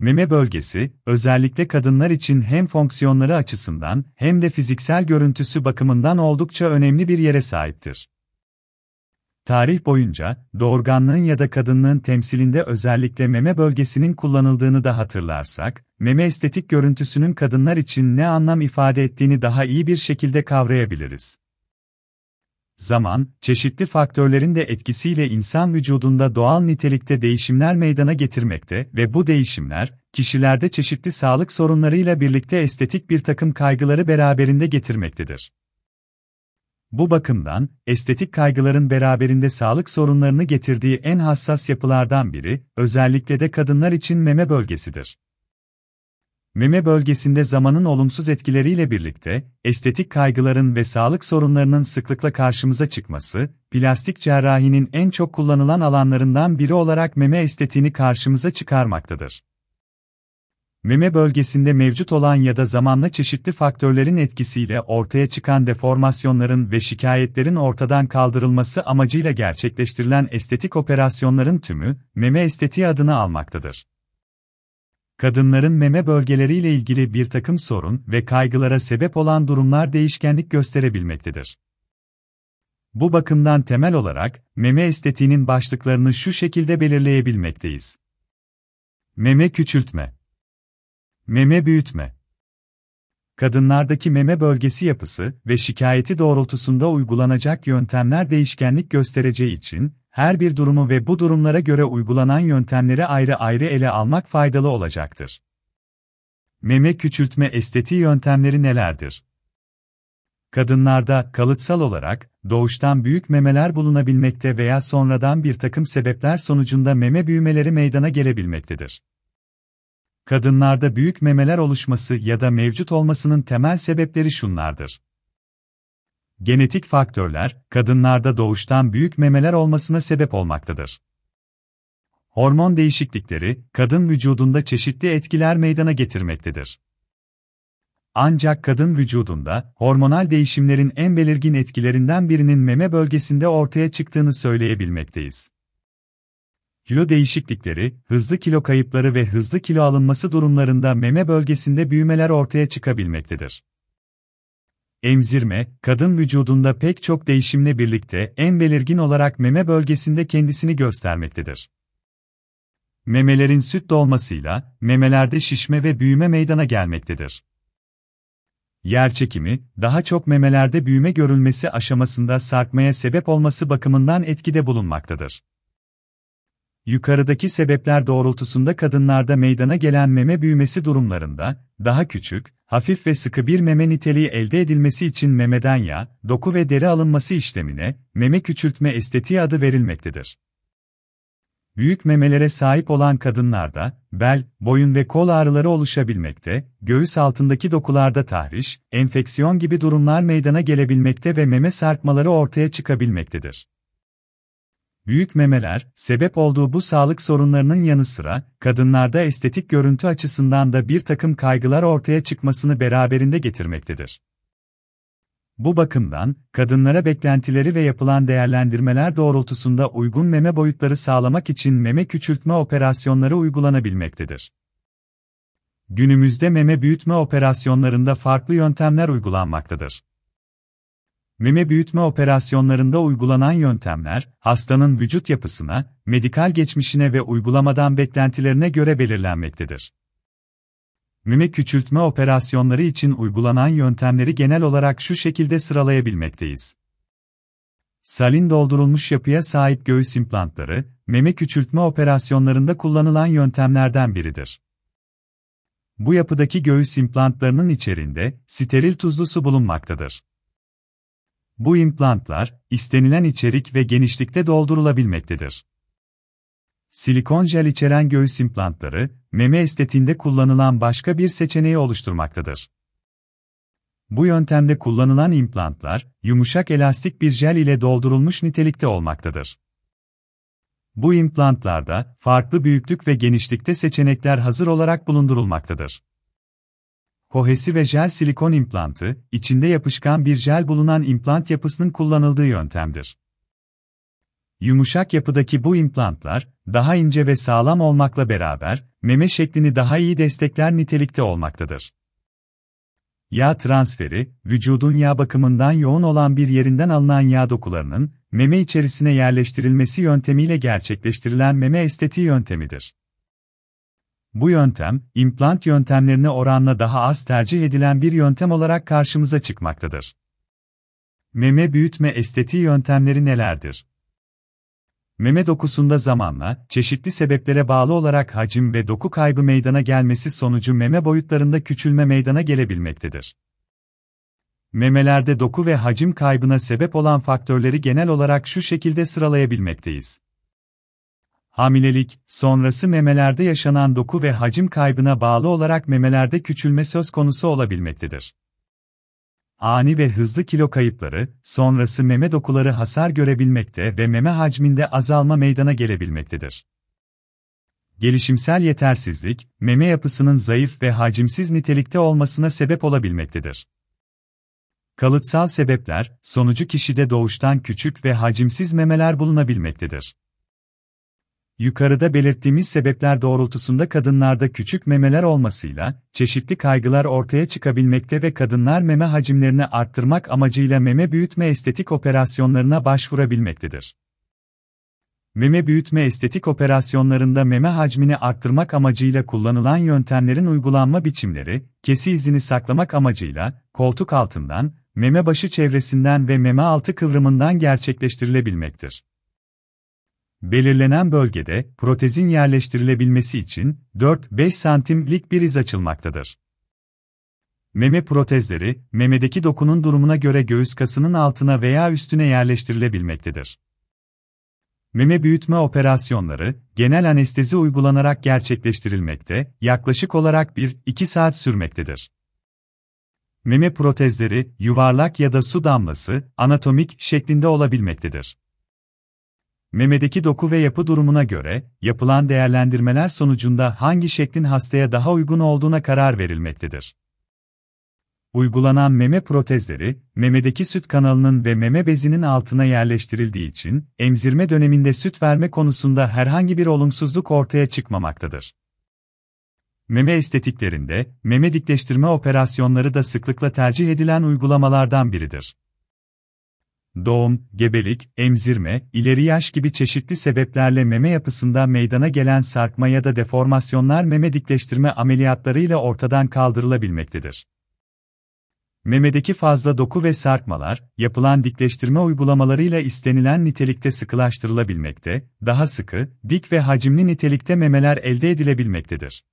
Meme bölgesi, özellikle kadınlar için hem fonksiyonları açısından hem de fiziksel görüntüsü bakımından oldukça önemli bir yere sahiptir. Tarih boyunca, doğurganlığın ya da kadınlığın temsilinde özellikle meme bölgesinin kullanıldığını da hatırlarsak, meme estetik görüntüsünün kadınlar için ne anlam ifade ettiğini daha iyi bir şekilde kavrayabiliriz. Zaman, çeşitli faktörlerin de etkisiyle insan vücudunda doğal nitelikte değişimler meydana getirmekte ve bu değişimler, kişilerde çeşitli sağlık sorunlarıyla birlikte estetik bir takım kaygıları beraberinde getirmektedir. Bu bakımdan, estetik kaygıların beraberinde sağlık sorunlarını getirdiği en hassas yapılardan biri, özellikle de kadınlar için meme bölgesidir. Meme bölgesinde zamanın olumsuz etkileriyle birlikte, estetik kaygıların ve sağlık sorunlarının sıklıkla karşımıza çıkması, plastik cerrahinin en çok kullanılan alanlarından biri olarak meme estetiğini karşımıza çıkarmaktadır. Meme bölgesinde mevcut olan ya da zamanla çeşitli faktörlerin etkisiyle ortaya çıkan deformasyonların ve şikayetlerin ortadan kaldırılması amacıyla gerçekleştirilen estetik operasyonların tümü, meme estetiği adını almaktadır. Kadınların meme bölgeleriyle ilgili bir takım sorun ve kaygılara sebep olan durumlar değişkenlik gösterebilmektedir. Bu bakımdan temel olarak, meme estetiğinin başlıklarını şu şekilde belirleyebilmekteyiz. Meme küçültme Meme büyütme. Kadınlardaki meme bölgesi yapısı ve şikayeti doğrultusunda uygulanacak yöntemler değişkenlik göstereceği için, her bir durumu ve bu durumlara göre uygulanan yöntemleri ayrı ayrı ele almak faydalı olacaktır. Meme küçültme estetiği yöntemleri nelerdir? Kadınlarda kalıtsal olarak doğuştan büyük memeler bulunabilmekte veya sonradan bir takım sebepler sonucunda meme büyümeleri meydana gelebilmektedir. Kadınlarda büyük memeler oluşması ya da mevcut olmasının temel sebepleri şunlardır. Genetik faktörler, kadınlarda doğuştan büyük memeler olmasına sebep olmaktadır. Hormon değişiklikleri, kadın vücudunda çeşitli etkiler meydana getirmektedir. Ancak kadın vücudunda, hormonal değişimlerin en belirgin etkilerinden birinin meme bölgesinde ortaya çıktığını söyleyebilmekteyiz. Kilo değişiklikleri, hızlı kilo kayıpları ve hızlı kilo alınması durumlarında meme bölgesinde büyümeler ortaya çıkabilmektedir. Emzirme, kadın vücudunda pek çok değişimle birlikte en belirgin olarak meme bölgesinde kendisini göstermektedir. Memelerin süt dolmasıyla, memelerde şişme ve büyüme meydana gelmektedir. Yer çekimi, daha çok memelerde büyüme görülmesi aşamasında sarkmaya sebep olması bakımından etkide bulunmaktadır. Yukarıdaki sebepler doğrultusunda kadınlarda meydana gelen meme büyümesi durumlarında, daha küçük, hafif ve sıkı bir meme niteliği elde edilmesi için memeden yağ, doku ve deri alınması işlemine, meme küçültme estetiği adı verilmektedir. Büyük memelere sahip olan kadınlarda, bel, boyun ve kol ağrıları oluşabilmekte, göğüs altındaki dokularda tahriş, enfeksiyon gibi durumlar meydana gelebilmekte ve meme sarkmaları ortaya çıkabilmektedir. Büyük memeler, sebep olduğu bu sağlık sorunlarının yanı sıra, kadınlarda estetik görüntü açısından da bir takım kaygılar ortaya çıkmasını beraberinde getirmektedir. Bu bakımdan, kadınlara beklentileri ve yapılan değerlendirmeler doğrultusunda uygun meme boyutları sağlamak için meme küçültme operasyonları uygulanabilmektedir. Günümüzde meme büyütme operasyonlarında farklı yöntemler uygulanmaktadır. Meme büyütme operasyonlarında uygulanan yöntemler, hastanın vücut yapısına, medikal geçmişine ve uygulamadan beklentilerine göre belirlenmektedir. Meme küçültme operasyonları için uygulanan yöntemleri genel olarak şu şekilde sıralayabilmekteyiz. Salin doldurulmuş yapıya sahip göğüs implantları, meme küçültme operasyonlarında kullanılan yöntemlerden biridir. Bu yapıdaki göğüs implantlarının içerisinde steril tuzlu su bulunmaktadır. Bu implantlar, istenilen içerik ve genişlikte doldurulabilmektedir. Silikon jel içeren göğüs implantları, meme estetiğinde kullanılan başka bir seçeneği oluşturmaktadır. Bu yöntemde kullanılan implantlar, yumuşak elastik bir jel ile doldurulmuş nitelikte olmaktadır. Bu implantlarda, farklı büyüklük ve genişlikte seçenekler hazır olarak bulundurulmaktadır. Kohesi ve jel silikon implantı, içinde yapışkan bir jel bulunan implant yapısının kullanıldığı yöntemdir. Yumuşak yapıdaki bu implantlar, daha ince ve sağlam olmakla beraber, meme şeklini daha iyi destekler nitelikte olmaktadır. Yağ transferi, vücudun yağ bakımından yoğun olan bir yerinden alınan yağ dokularının, meme içerisine yerleştirilmesi yöntemiyle gerçekleştirilen meme estetiği yöntemidir. Bu yöntem, implant yöntemlerine oranla daha az tercih edilen bir yöntem olarak karşımıza çıkmaktadır. Meme büyütme estetiği yöntemleri nelerdir? Meme dokusunda zamanla, çeşitli sebeplere bağlı olarak hacim ve doku kaybı meydana gelmesi sonucu meme boyutlarında küçülme meydana gelebilmektedir. Memelerde doku ve hacim kaybına sebep olan faktörleri genel olarak şu şekilde sıralayabilmekteyiz. Hamilelik, sonrası memelerde yaşanan doku ve hacim kaybına bağlı olarak memelerde küçülme söz konusu olabilmektedir. Ani ve hızlı kilo kayıpları, sonrası meme dokuları hasar görebilmekte ve meme hacminde azalma meydana gelebilmektedir. Gelişimsel yetersizlik, meme yapısının zayıf ve hacimsiz nitelikte olmasına sebep olabilmektedir. Kalıtsal sebepler, sonucu kişide doğuştan küçük ve hacimsiz memeler bulunabilmektedir. Yukarıda belirttiğimiz sebepler doğrultusunda kadınlarda küçük memeler olmasıyla, çeşitli kaygılar ortaya çıkabilmekte ve kadınlar meme hacimlerini arttırmak amacıyla meme büyütme estetik operasyonlarına başvurabilmektedir. Meme büyütme estetik operasyonlarında meme hacmini arttırmak amacıyla kullanılan yöntemlerin uygulanma biçimleri, kesi izini saklamak amacıyla, koltuk altından, meme başı çevresinden ve meme altı kıvrımından gerçekleştirilebilmektir. Belirlenen bölgede protezin yerleştirilebilmesi için 4-5 santimlik bir iz açılmaktadır. Meme protezleri, memedeki dokunun durumuna göre göğüs kasının altına veya üstüne yerleştirilebilmektedir. Meme büyütme operasyonları, genel anestezi uygulanarak gerçekleştirilmekte, yaklaşık olarak 1-2 saat sürmektedir. Meme protezleri, yuvarlak ya da su damlası, anatomik şeklinde olabilmektedir. Memedeki doku ve yapı durumuna göre, yapılan değerlendirmeler sonucunda hangi şeklin hastaya daha uygun olduğuna karar verilmektedir. Uygulanan meme protezleri, memedeki süt kanalının ve meme bezinin altına yerleştirildiği için, emzirme döneminde süt verme konusunda herhangi bir olumsuzluk ortaya çıkmamaktadır. Meme estetiklerinde, meme dikleştirme operasyonları da sıklıkla tercih edilen uygulamalardan biridir doğum, gebelik, emzirme, ileri yaş gibi çeşitli sebeplerle meme yapısında meydana gelen sarkma ya da deformasyonlar meme dikleştirme ameliyatlarıyla ortadan kaldırılabilmektedir. Memedeki fazla doku ve sarkmalar, yapılan dikleştirme uygulamalarıyla istenilen nitelikte sıkılaştırılabilmekte, daha sıkı, dik ve hacimli nitelikte memeler elde edilebilmektedir.